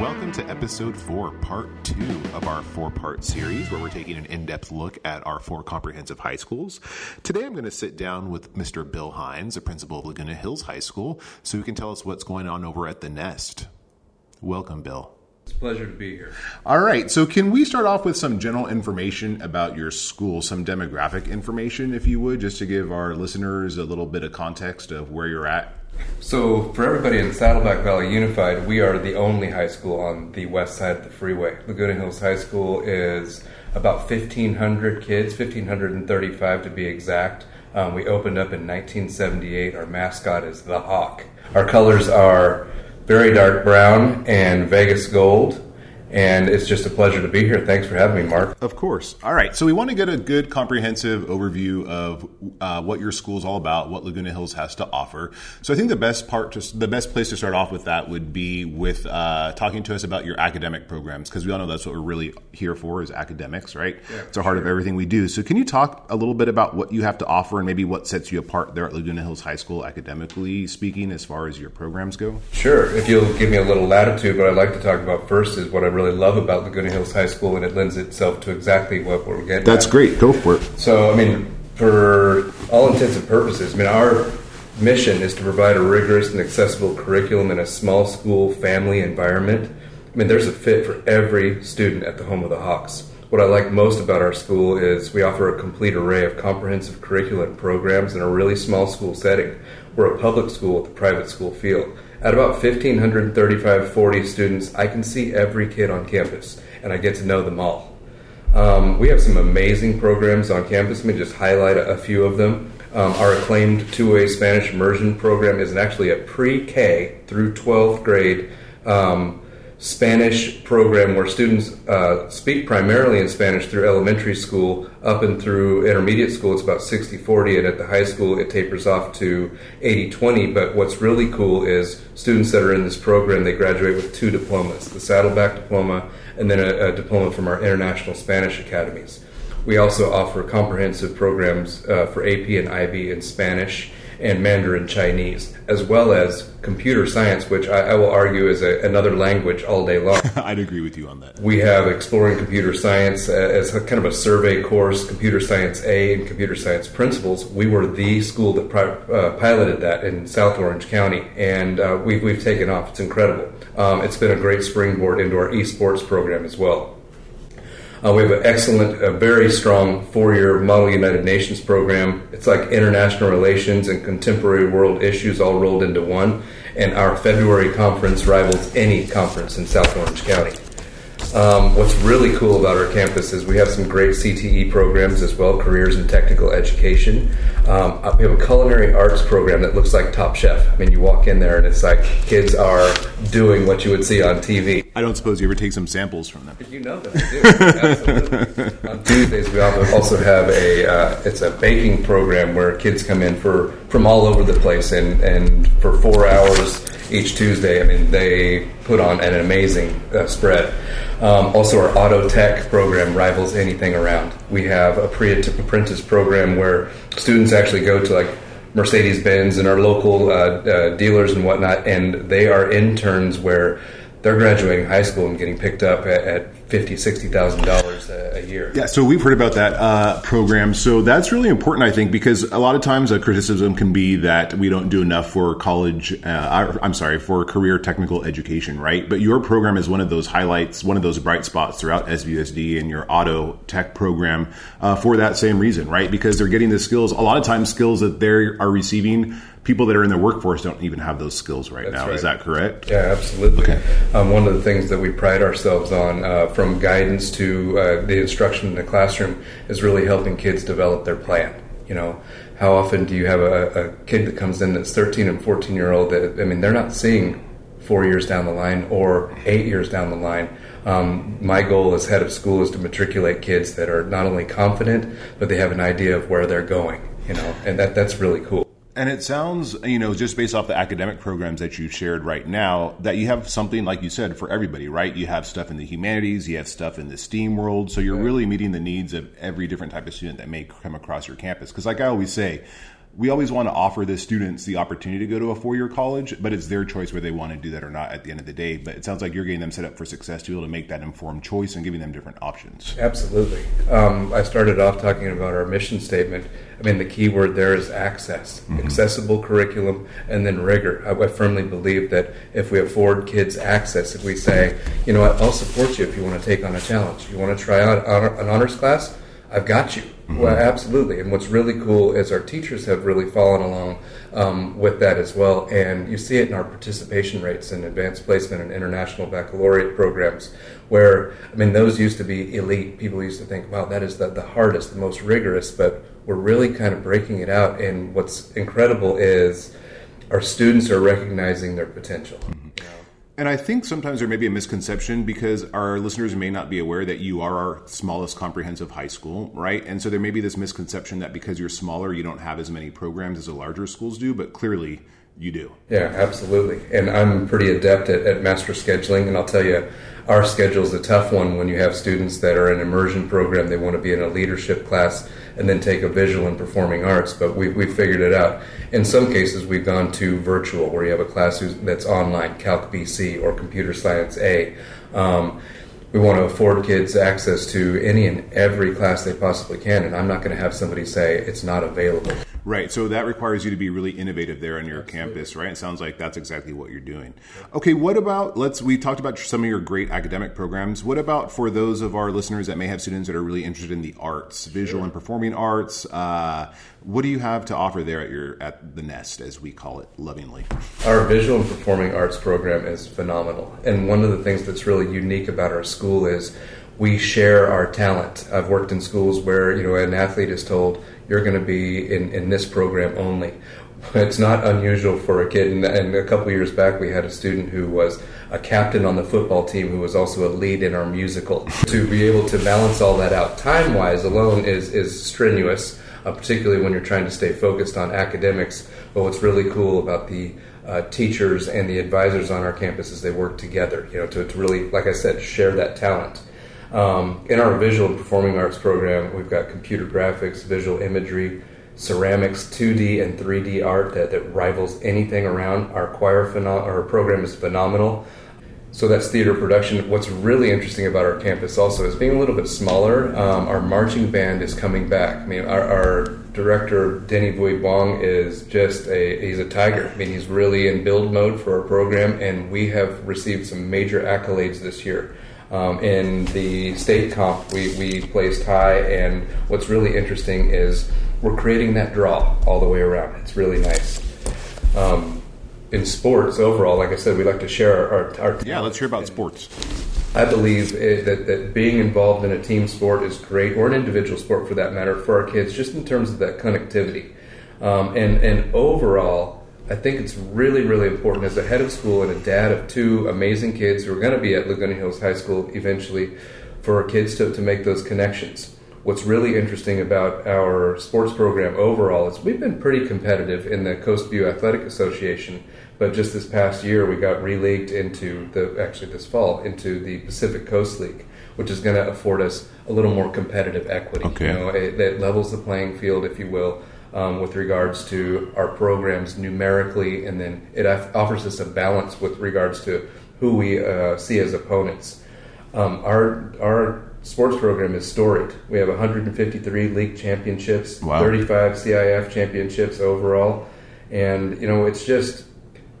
Welcome to episode four, part two of our four part series, where we're taking an in depth look at our four comprehensive high schools. Today, I'm going to sit down with Mr. Bill Hines, the principal of Laguna Hills High School, so he can tell us what's going on over at the Nest. Welcome, Bill. It's a pleasure to be here. All right. So, can we start off with some general information about your school, some demographic information, if you would, just to give our listeners a little bit of context of where you're at? So, for everybody in Saddleback Valley Unified, we are the only high school on the west side of the freeway. Laguna Hills High School is about 1,500 kids, 1,535 to be exact. Um, we opened up in 1978. Our mascot is the Hawk. Our colors are very dark brown and Vegas gold. And it's just a pleasure to be here. Thanks for having me, Mark. Of course. All right. So we want to get a good comprehensive overview of uh, what your school is all about, what Laguna Hills has to offer. So I think the best part, to, the best place to start off with that would be with uh, talking to us about your academic programs, because we all know that's what we're really here for is academics, right? Yeah, it's the heart sure. of everything we do. So can you talk a little bit about what you have to offer and maybe what sets you apart there at Laguna Hills High School, academically speaking, as far as your programs go? Sure. If you'll give me a little latitude, what I'd like to talk about first is what I really love about Laguna Hills High School, and it lends itself to exactly what we're getting. That's at. great. Go for it. So, I mean, for all intents and purposes, I mean, our mission is to provide a rigorous and accessible curriculum in a small school family environment. I mean, there's a fit for every student at the home of the Hawks. What I like most about our school is we offer a complete array of comprehensive curriculum programs in a really small school setting. We're a public school with a private school feel. At about 1,535, 40 students, I can see every kid on campus and I get to know them all. Um, we have some amazing programs on campus. Let me just highlight a, a few of them. Um, our acclaimed two way Spanish immersion program is actually a pre K through 12th grade um, Spanish program where students uh, speak primarily in Spanish through elementary school up and through intermediate school. It's about 60 40, and at the high school, it tapers off to 80 20. But what's really cool is students that are in this program, they graduate with two diplomas the Saddleback diploma and then a, a diploma from our international Spanish academies. We also offer comprehensive programs uh, for AP and IB in Spanish and Mandarin Chinese, as well as computer science, which I, I will argue is a, another language all day long. I'd agree with you on that. We have Exploring Computer Science as a, kind of a survey course, Computer Science A and Computer Science Principles. We were the school that pri- uh, piloted that in South Orange County, and uh, we've, we've taken off. It's incredible. Um, it's been a great springboard into our esports program as well. Uh, we have an excellent, a very strong four-year Model United Nations program. It's like international relations and contemporary world issues all rolled into one. And our February conference rivals any conference in South Orange County. Um, what's really cool about our campus is we have some great CTE programs as well, careers and technical education. Um, uh, we have a culinary arts program that looks like Top Chef. I mean, you walk in there and it's like kids are doing what you would see on TV. I don't suppose you ever take some samples from them. You know that I do. Absolutely. on Tuesdays, we also have a uh, it's a baking program where kids come in for from all over the place and and for four hours each Tuesday. I mean, they put on an amazing uh, spread. Um, also, our auto tech program rivals anything around. We have a pre-apprentice program where students actually go to like Mercedes Benz and our local uh, uh, dealers and whatnot, and they are interns where they're graduating high school and getting picked up at, at fifty, sixty thousand dollars a year. Yeah, so we've heard about that uh, program. So that's really important, I think, because a lot of times a criticism can be that we don't do enough for college. Uh, I'm sorry, for career technical education, right? But your program is one of those highlights, one of those bright spots throughout SVSD and your auto tech program uh, for that same reason, right? Because they're getting the skills. A lot of times, skills that they are receiving people that are in the workforce don't even have those skills right That's now. Right. Is that correct? Yeah, absolutely. Okay. Um, one of the things that we pride ourselves on, uh, from guidance to uh, the instruction in the classroom, is really helping kids develop their plan. You know, how often do you have a, a kid that comes in that's 13 and 14 year old that, I mean, they're not seeing four years down the line or eight years down the line. Um, my goal as head of school is to matriculate kids that are not only confident, but they have an idea of where they're going, you know, and that, that's really cool. And it sounds, you know, just based off the academic programs that you've shared right now, that you have something, like you said, for everybody, right? You have stuff in the humanities, you have stuff in the STEAM world. So you're yeah. really meeting the needs of every different type of student that may come across your campus. Because, like I always say, we always want to offer the students the opportunity to go to a four year college, but it's their choice whether they want to do that or not at the end of the day. But it sounds like you're getting them set up for success to be able to make that informed choice and giving them different options. Absolutely. Um, I started off talking about our mission statement. I mean, the key word there is access, mm-hmm. accessible curriculum, and then rigor. I, I, firmly believe that if we afford kids access, if we say, you know what, I'll support you if you want to take on a challenge, you want to try out an honors class, I've got you. Mm-hmm. Well, absolutely. And what's really cool is our teachers have really fallen along um, with that as well. And you see it in our participation rates in advanced placement and international baccalaureate programs, where, I mean, those used to be elite. People used to think, wow, that is the, the hardest, the most rigorous, but we're really kind of breaking it out. And what's incredible is our students are recognizing their potential. Mm-hmm. And I think sometimes there may be a misconception because our listeners may not be aware that you are our smallest comprehensive high school, right? And so there may be this misconception that because you're smaller, you don't have as many programs as the larger schools do, but clearly you do. Yeah, absolutely. And I'm pretty adept at, at master scheduling, and I'll tell you, our schedule is a tough one when you have students that are in immersion program, they want to be in a leadership class and then take a visual and performing arts, but we, we figured it out. In some cases, we've gone to virtual, where you have a class that's online, Calc BC or Computer Science A. Um, we want to afford kids access to any and every class they possibly can, and I'm not going to have somebody say it's not available. Right. So that requires you to be really innovative there on your Absolutely. campus, right? It sounds like that's exactly what you're doing. Okay, what about let's we talked about some of your great academic programs. What about for those of our listeners that may have students that are really interested in the arts, visual sure. and performing arts? Uh, what do you have to offer there at your at the nest as we call it lovingly? Our visual and performing arts program is phenomenal. And one of the things that's really unique about our school is we share our talent. I've worked in schools where, you know, an athlete is told you're going to be in, in this program only. It's not unusual for a kid. And, and a couple years back, we had a student who was a captain on the football team who was also a lead in our musical. to be able to balance all that out time wise alone is, is strenuous, uh, particularly when you're trying to stay focused on academics. But what's really cool about the uh, teachers and the advisors on our campus is they work together, you know, to, to really, like I said, share that talent. Um, in our visual and performing arts program, we've got computer graphics, visual imagery, ceramics, 2D and 3D art that, that rivals anything around. Our choir pheno- our program is phenomenal. So that's theater production. What's really interesting about our campus also is being a little bit smaller. Um, our marching band is coming back. I mean, our, our director Denny Vui Bong is just a he's a tiger. I mean, he's really in build mode for our program, and we have received some major accolades this year. Um, in the state comp, we, we placed high, and what's really interesting is we're creating that draw all the way around. It's really nice. Um, in sports overall, like I said, we like to share our, our, our yeah. Let's hear about sports. I believe it, that, that being involved in a team sport is great, or an individual sport for that matter, for our kids, just in terms of that connectivity. Um, and, and overall, I think it's really, really important as a head of school and a dad of two amazing kids who are going to be at Laguna Hills High School eventually for our kids to, to make those connections. What's really interesting about our sports program overall is we've been pretty competitive in the Coast View Athletic Association, but just this past year we got releagued into the actually this fall into the Pacific Coast League, which is going to afford us a little more competitive equity. Okay. You know, it, it levels the playing field, if you will, um, with regards to our programs numerically, and then it offers us a balance with regards to who we uh, see as opponents. Um, our our sports program is storied. We have 153 league championships, wow. 35 CIF championships overall, and you know it's just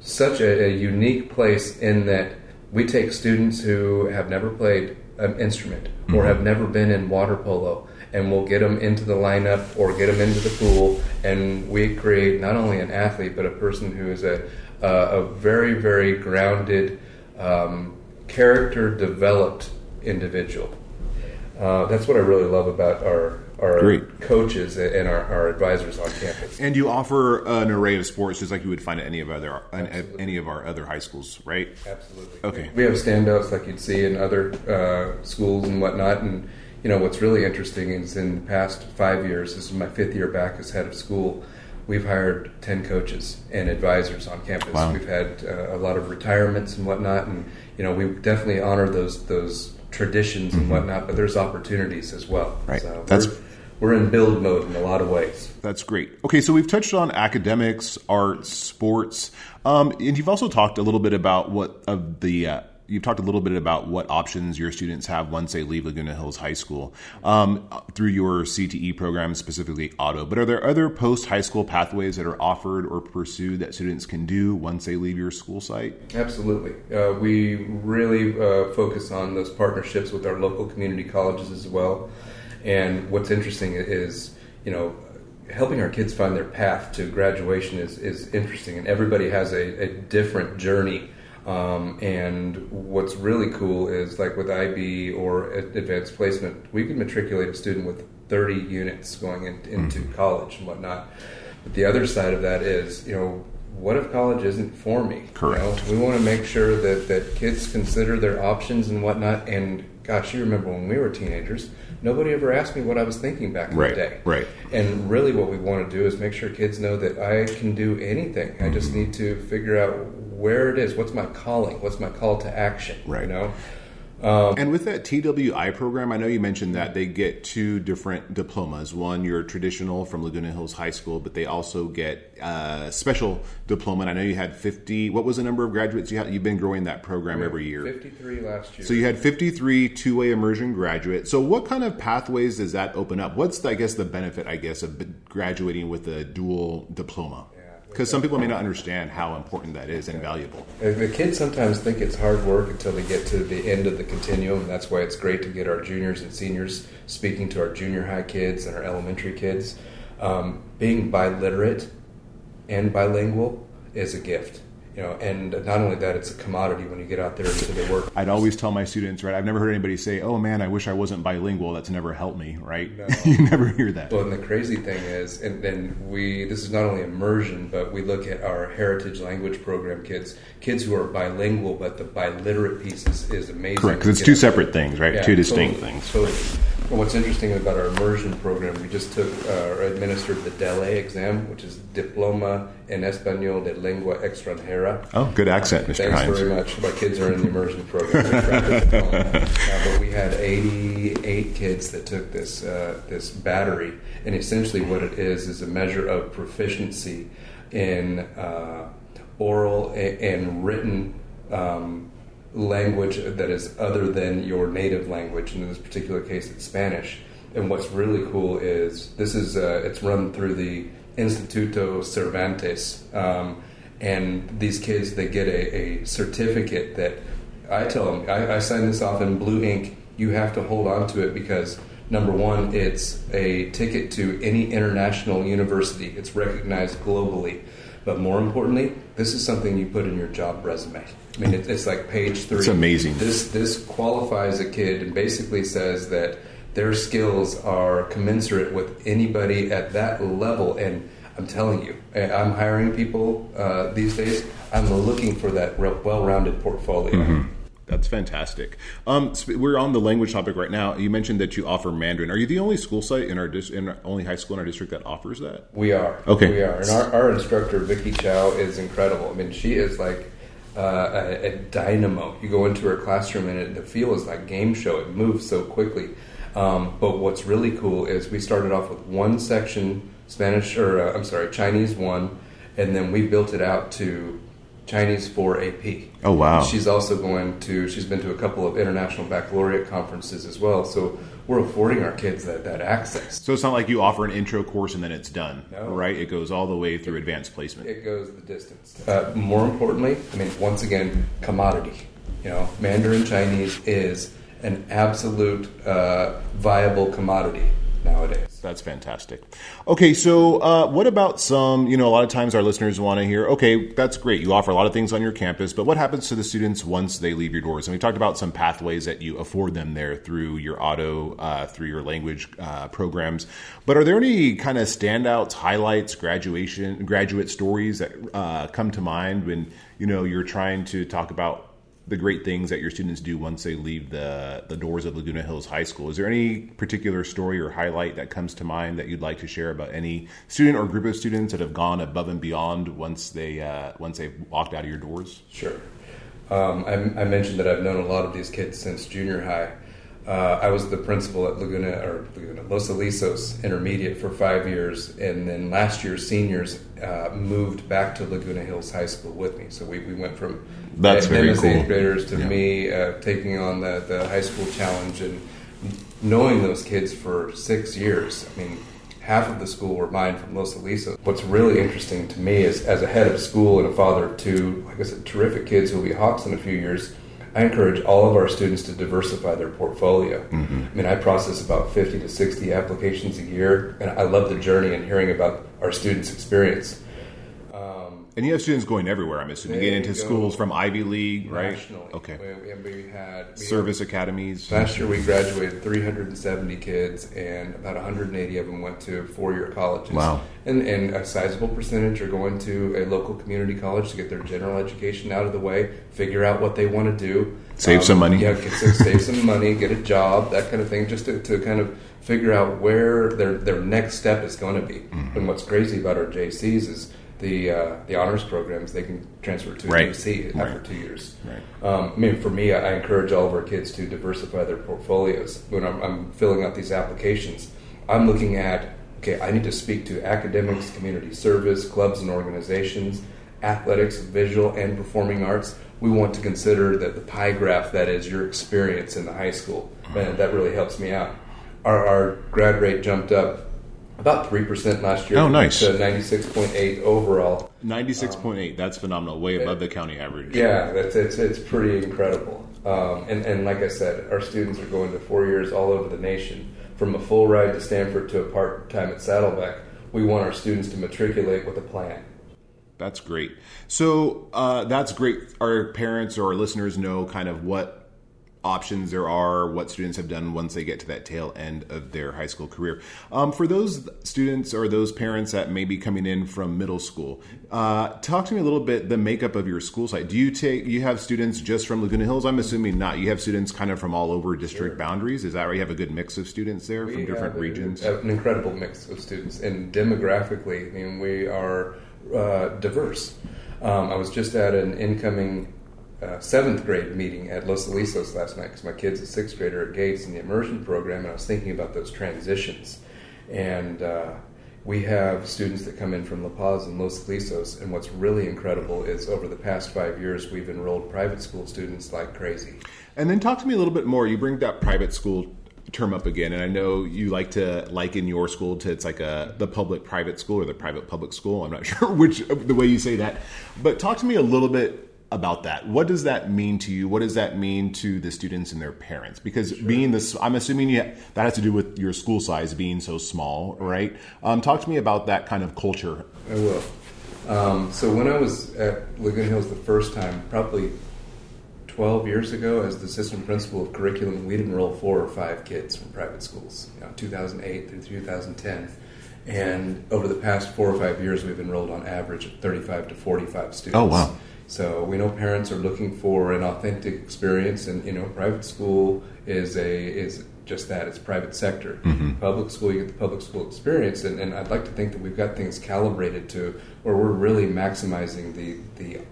such a, a unique place in that we take students who have never played an instrument mm-hmm. or have never been in water polo and we'll get them into the lineup or get them into the pool, and we create not only an athlete but a person who is a a very very grounded, um, character developed individual. Uh, that's what I really love about our our Great. coaches and our, our, advisors on campus. And you offer an array of sports just like you would find at any of other any of our other high schools, right? Absolutely. Okay. We have standouts like you'd see in other uh, schools and whatnot, and you know, what's really interesting is in the past five years, this is my fifth year back as head of school, we've hired 10 coaches and advisors on campus. Wow. We've had uh, a lot of retirements and whatnot, and, you know, we definitely honor those, those traditions mm-hmm. and whatnot, but there's opportunities as well. Right. So That's we're in build mode in a lot of ways. That's great. Okay, so we've touched on academics, arts, sports, um, and you've also talked a little bit about what of the uh, you've talked a little bit about what options your students have once they leave Laguna Hills High School um, through your CTE program, specifically auto. But are there other post high school pathways that are offered or pursued that students can do once they leave your school site? Absolutely. Uh, we really uh, focus on those partnerships with our local community colleges as well. And what's interesting is, you know, helping our kids find their path to graduation is, is interesting, and everybody has a, a different journey um, and what's really cool is like with IB or advanced placement, we can matriculate a student with 30 units going in, into mm-hmm. college and whatnot. But the other side of that is, you know, what if college isn't for me? Correct. You know, we want to make sure that, that kids consider their options and whatnot. And gosh, you remember when we were teenagers, nobody ever asked me what I was thinking back in right, the day. Right. And really, what we want to do is make sure kids know that I can do anything. I just mm-hmm. need to figure out where it is. What's my calling? What's my call to action? Right. You know. Um, and with that TWI program, I know you mentioned that they get two different diplomas. One, your traditional from Laguna Hills High School, but they also get a uh, special diploma. And I know you had 50. What was the number of graduates you had? You've been growing that program every year. 53 last year. So you had 53 two way immersion graduates. So what kind of pathways does that open up? What's, I guess, the benefit, I guess, of graduating with a dual diploma? Because some people may not understand how important that is and valuable. The kids sometimes think it's hard work until they get to the end of the continuum, and that's why it's great to get our juniors and seniors speaking to our junior high kids and our elementary kids. Um, being biliterate and bilingual is a gift you know, and not only that, it's a commodity when you get out there into the work. I'd always tell my students, right? I've never heard anybody say, "Oh man, I wish I wasn't bilingual." That's never helped me, right? No. you never hear that. Well, and the crazy thing is, and, and we this is not only immersion, but we look at our heritage language program kids, kids who are bilingual, but the biliterate piece is, is amazing. Correct, because it's two separate things, right? Yeah, two distinct totally, things. Totally. Well, what's interesting about our immersion program, we just took uh, or administered the DELE exam, which is Diploma en Español de Lengua Extranjera. Oh, good accent, Mr. Thanks Hines. very much. My kids are in the immersion program. uh, but we had 88 kids that took this uh, this battery, and essentially what it is is a measure of proficiency in uh, oral and written. Um, language that is other than your native language. And in this particular case, it's Spanish. And what's really cool is this is uh, it's run through the Instituto Cervantes, um, and these kids they get a, a, certificate that I tell them I, I sign this off in blue ink. You have to hold on to it because number one, it's a ticket to any international university. It's recognized globally. But more importantly, this is something you put in your job resume. I mean, it, it's like page three. It's amazing. This this qualifies a kid and basically says that their skills are commensurate with anybody at that level. And I'm telling you, I'm hiring people uh, these days. I'm looking for that well-rounded portfolio. Mm-hmm. That's fantastic. Um, we're on the language topic right now. You mentioned that you offer Mandarin. Are you the only school site in our dis- in our only high school in our district that offers that? We are. Okay. We are. And our, our instructor Vicky Chow is incredible. I mean, she is like uh, a, a, dynamo. You go into her classroom and it, the feel is like game show. It moves so quickly. Um, but what's really cool is we started off with one section Spanish or uh, I'm sorry Chinese one, and then we built it out to Chinese for AP. Oh wow! She's also going to. She's been to a couple of international baccalaureate conferences as well. So we're affording our kids that, that access. So it's not like you offer an intro course and then it's done, no. right? It goes all the way through advanced placement. It goes the distance. Uh, more importantly, I mean, once again, commodity. You know, Mandarin Chinese is an absolute uh, viable commodity nowadays. That's fantastic. Okay, so uh, what about some? You know, a lot of times our listeners want to hear, okay, that's great. You offer a lot of things on your campus, but what happens to the students once they leave your doors? And we talked about some pathways that you afford them there through your auto, uh, through your language uh, programs. But are there any kind of standouts, highlights, graduation, graduate stories that uh, come to mind when you know you're trying to talk about the great things that your students do once they leave the the doors of Laguna Hills High School. Is there any particular story or highlight that comes to mind that you'd like to share about any student or group of students that have gone above and beyond once they uh, once they've walked out of your doors? Sure. Um, I, I, mentioned that I've known a lot of these kids since junior high. uh, I was the principal at Laguna or Laguna, Los Alisos Intermediate for five years, and then last year seniors uh, moved back to Laguna Hills High School with me. So we, we went from That's very as cool. eighth graders to Yeah. me uh, taking on the, the high school challenge and knowing those kids for six years. I mean, half of the school were mine from Los Alisos. What's really interesting to me is, as a head of school and a father of two, like I said, terrific kids who will be Hawks in a few years. I encourage all of our students to diversify their portfolio. I mean, I process about 50 to 60 applications a year, and I love the journey and hearing about our students' experience. Um, And you have students going everywhere. I'm assuming getting into schools from Ivy League, right? nationally. Okay. We, we, we had we Service academies. Last year we graduated 370 kids, and about 180 of them went to four-year colleges. Wow. And, and a sizable percentage are going to a local community college to get their general education out of the way, figure out what they want to do, Save some money. Yeah, save some money, get a job, that kind of thing, just to, to kind of figure out where their their next step is going to be. Mm-hmm. And what's crazy about our JCs is the uh, the honors programs they can transfer to Right. JC after Right. two years. Right. Um, I mean, for me, I encourage all of our kids to diversify their portfolios. When I'm, I'm filling out these applications, I'm looking at okay, I need to speak to academics, community service, clubs and organizations, athletics, visual and performing arts. We want to consider that the pie graph that is your experience in the high school. And that really helps me out. Our, our grad rate jumped up about three percent last year. Oh, nice. To ninety six point eight overall. 96.8. That's phenomenal. Way above the county average. Yeah, that's it's it's pretty incredible. Um, and and like I said, our students are going to four years all over the nation, from a full ride to Stanford to a part time at Saddleback. We want our students to matriculate with a plan. That's great. So uh, that's great. Our parents or our listeners know kind of what options there are, what students have done once they get to that tail end of their high school career. Um, for those students or those parents that may be coming in from middle school, uh, talk to me a little bit the makeup of your school site. Do you take you have students just from Laguna Hills? I'm assuming not. You have students kind of from all over district boundaries. Is that right? You have a good mix of students there from different have a- regions. An incredible mix of students, and demographically, I mean, we are uh, diverse. Um, I was just at an incoming uh, seventh grade meeting at Los Alisos last night because my kid's a sixth grader at Gates in the immersion program, and I was thinking about those transitions. And uh, we have students that come in from La Paz and Los Alisos, and what's really incredible is over the past five years, we've enrolled private school students like crazy. And then talk to me a little bit more. You bring that private school term up again, and I know you like to liken your school to it's like a the public private school or the private public school. I'm not sure which the way you say that, but talk to me a little bit about that. What does that mean to you? What does that mean to the students and their parents? Because being this, I'm assuming you, that has to do with your school size being so small, right? Um, talk to me about that kind of culture. I will. Um, so when I was at Laguna Hills the first time, probably 12 years ago, as the assistant principal of curriculum, we'd enroll four or five kids from private schools, you know, 2008 through 2010. And over the past four or five years, we've enrolled on average 35 to 45 students. Oh, wow. So we know parents are looking for an authentic experience, and you know, private school is a is just that. It's private sector. Public school, you get the public school experience, and, and I'd like to think that we've got things calibrated to where we're really maximizing the the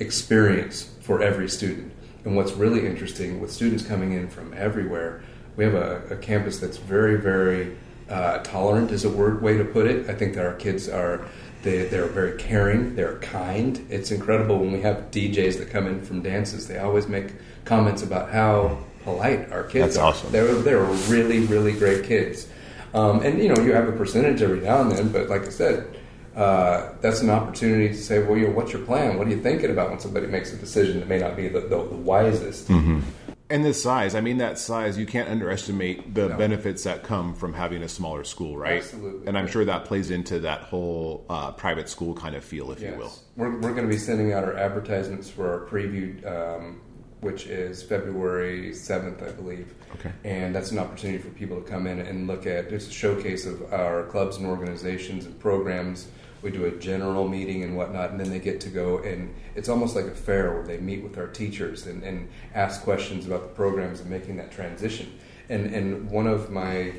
experience for every student. And what's really interesting with students coming in from everywhere, we have a, a campus that's very, very uh, tolerant, is a word way to put it. I think that our kids are they, they're very caring, they're kind. It's incredible when we have DJs that come in from dances. They always make comments about how polite our kids That's are. awesome. They're they're really, really great kids. Um, and you know, you have a percentage every now and then, but like I said, uh, that's an opportunity to say, well, you know, what's your plan? What are you thinking about when somebody makes a decision that may not be the, the, the wisest? Mm-hmm. And this size, I mean, that size, you can't underestimate the No. benefits that come from having a smaller school, right? Absolutely. And I'm sure that plays into that whole uh, private school kind of feel, if you will. Yes. We're, we're going to be sending out our advertisements for our preview, um, which is February 7th, I believe. Okay. And that's an opportunity for people to come in and look at just a showcase of our clubs and organizations and programs. We do a general meeting and whatnot, and then they get to go and it's almost like a fair where they meet with our teachers and, and ask questions about the programs and making that transition. And, and one of my,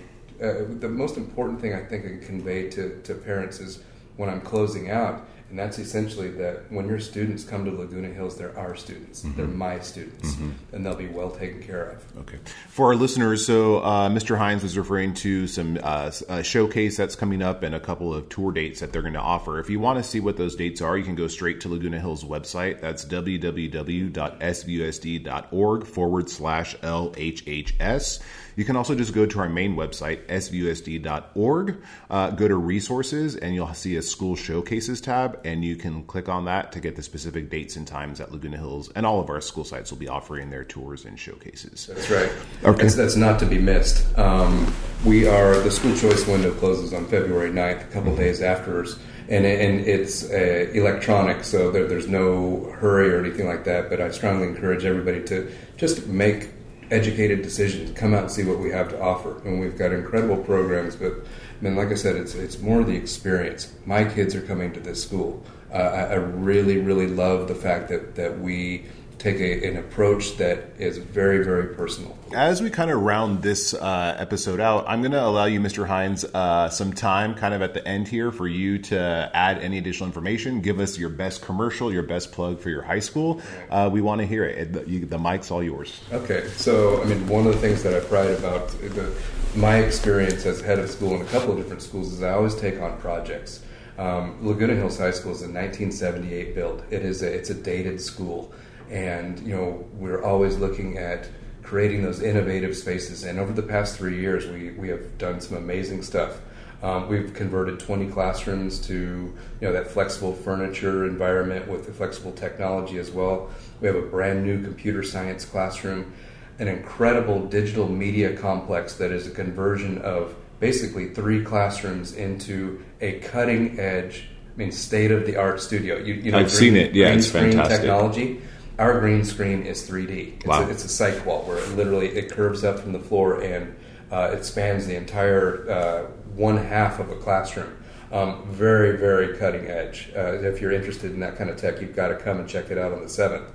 uh, the most important thing I think I can convey to, to parents is when I'm closing out And that's essentially that when your students come to Laguna Hills, they're our students. Mm-hmm. They're my students, mm-hmm. and they'll be well taken care of. Okay. For our listeners, so uh, Mr. Hines was referring to some uh, showcase that's coming up and a couple of tour dates that they're going to offer. If you want to see what those dates are, you can go straight to Laguna Hills website. That's www.svusd.org forward slash LHHS. You can also just go to our main website, svusd.org, uh, go to resources, and you'll see a school showcases tab, and you can click on that to get the specific dates and times at Laguna Hills and all of our school sites will be offering their tours and showcases. That's right. Okay. That's, that's not to be missed. Um, we are, the school choice window closes on February 9th, a couple mm-hmm. days after and, and it's uh, electronic, so there, there's no hurry or anything like that. But I strongly encourage everybody to just make educated decisions. Come out and see what we have to offer. And we've got incredible programs, but I mean, like I said, it's it's more the experience. My kids are coming to this school. Uh, I, I, really, really love the fact that that we take a, an approach that is very, very personal. As we kind of round this uh, episode out, I'm going to allow you, Mr. Hines, uh, some time kind of at the end here for you to add any additional information. Give us your best commercial, your best plug for your high school. Uh, we want to hear it. The, you, the, mic's all yours. Okay. So, I mean, one of the things that I pride about the, my experience as head of school in a couple of different schools is I always take on projects. Um, Laguna Hills High School is a 1978 build. It is a, it's a dated school and you know we're always looking at creating those innovative spaces. And over the past three years, we we have done some amazing stuff. Um, we've converted 20 classrooms to you know that flexible furniture environment with the flexible technology as well. We have a brand new computer science classroom, an incredible digital media complex that is a conversion of basically three classrooms into a cutting edge, I mean, state of the art studio. You, you know, I've green, seen it. Yeah, it's fantastic. Technology our green screen is 3D. It's, wow. a, it's a cyc wall where it literally it curves up from the floor and uh, it spans the entire uh, one half of a classroom. Um, very, very cutting edge. Uh, if you're interested in that kind of tech, you've got to come and check it out on the 7th.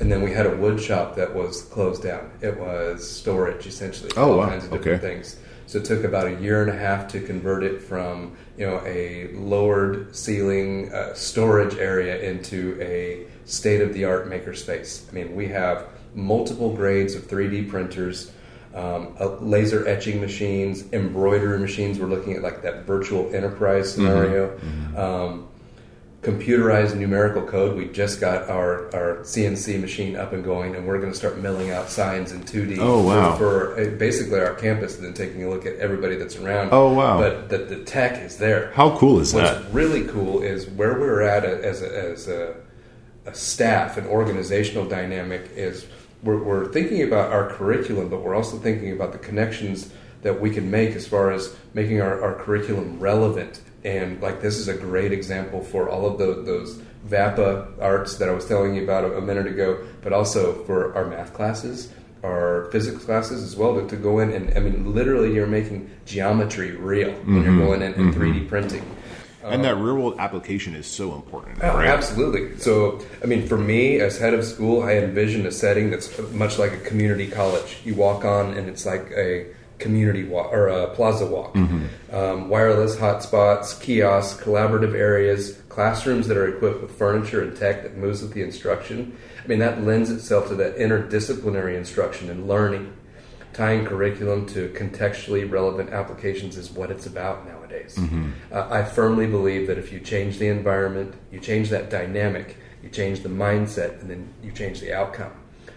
And then we had a wood shop that was closed down. It was storage, essentially. Oh, all wow. kinds of different okay. things. So it took about a year and a half to convert it from you know a lowered ceiling uh, storage area into a state of the art makerspace. I mean, we have multiple grades of 3D printers, um, uh, laser etching machines, embroidery machines. We're looking at like that virtual enterprise mm-hmm. scenario. Mm-hmm. Um, computerized numerical code. We just got our, our CNC machine up and going, and we're going to start milling out signs in 2D. Oh, wow. For, for uh, basically our campus, and then taking a look at everybody that's around. Oh, wow. But the, the tech is there. How cool is What's that? What's really cool is where we're at as a, as a a staff and organizational dynamic is we're, we're, thinking about our curriculum, but we're also thinking about the connections that we can make as far as making our, our curriculum relevant. And like this is a great example for all of the, those VAPA arts that I was telling you about a, a, minute ago, but also for our math classes, our physics classes as well, to, to go in and I mean, literally, you're making geometry real mm-hmm. when you're mm-hmm. going in and mm-hmm. 3D printing and that real world application is so important. Oh, right? Absolutely. So, I mean, for me as head of school, I envision a setting that's much like a community college. You walk on, and it's like a community walk or a plaza walk. Mm-hmm. Um, wireless hotspots, kiosks, collaborative areas, classrooms that are equipped with furniture and tech that moves with the instruction. I mean, that lends itself to that interdisciplinary instruction and learning tying curriculum to contextually relevant applications is what it's about nowadays. Mm-hmm. Uh, I firmly believe that if you change the environment, you change that dynamic, you change the mindset, and then you change the outcome.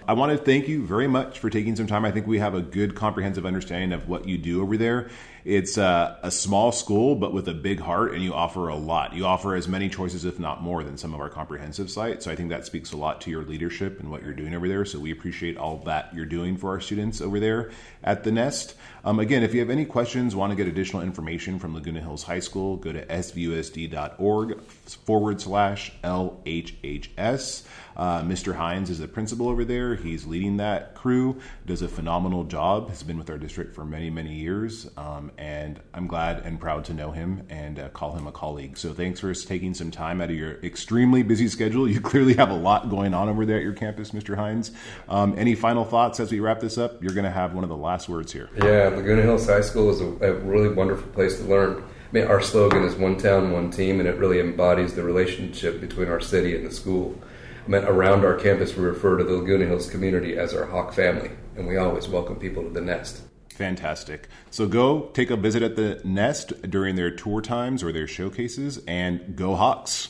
I want to thank you very much for taking some time. I think we have a good comprehensive understanding of what you do over there. It's a, a, small school, but with a big heart, and you offer a lot. You offer as many choices, if not more, than some of our comprehensive sites. So I think that speaks a lot to your leadership and what you're doing over there. So we appreciate all that you're doing for our students over there at the Nest. Um, again, if you have any questions, want to get additional information from Laguna Hills High School, go to svusd.org forward slash LHHS. Uh, Mr. Hines is the principal over there. He's leading that crew, does a phenomenal job, has been with our district for many, many years. Um, and I'm glad and proud to know him and uh, call him a colleague. So thanks for taking some time out of your extremely busy schedule. You clearly have a lot going on over there at your campus, Mr. Hines. Um, any final thoughts as we wrap this up? You're going to have one of the last words here. Yeah, Laguna Hills High School is a, a really wonderful place to learn. I mean, our slogan is one town, one team, and it really embodies the relationship between our city and the school. I mean, around our campus, we refer to the Laguna Hills community as our Hawk family, and we always welcome people to the nest. Fantastic. So go take a visit at the Nest during their tour times or their showcases and go Hawks.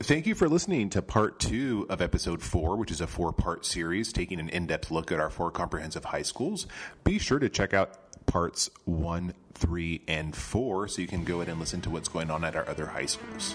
Thank you for listening to part two of episode four, which is a four part series taking an in depth look at our four comprehensive high schools. Be sure to check out parts one, three, and four so you can go ahead and listen to what's going on at our other high schools.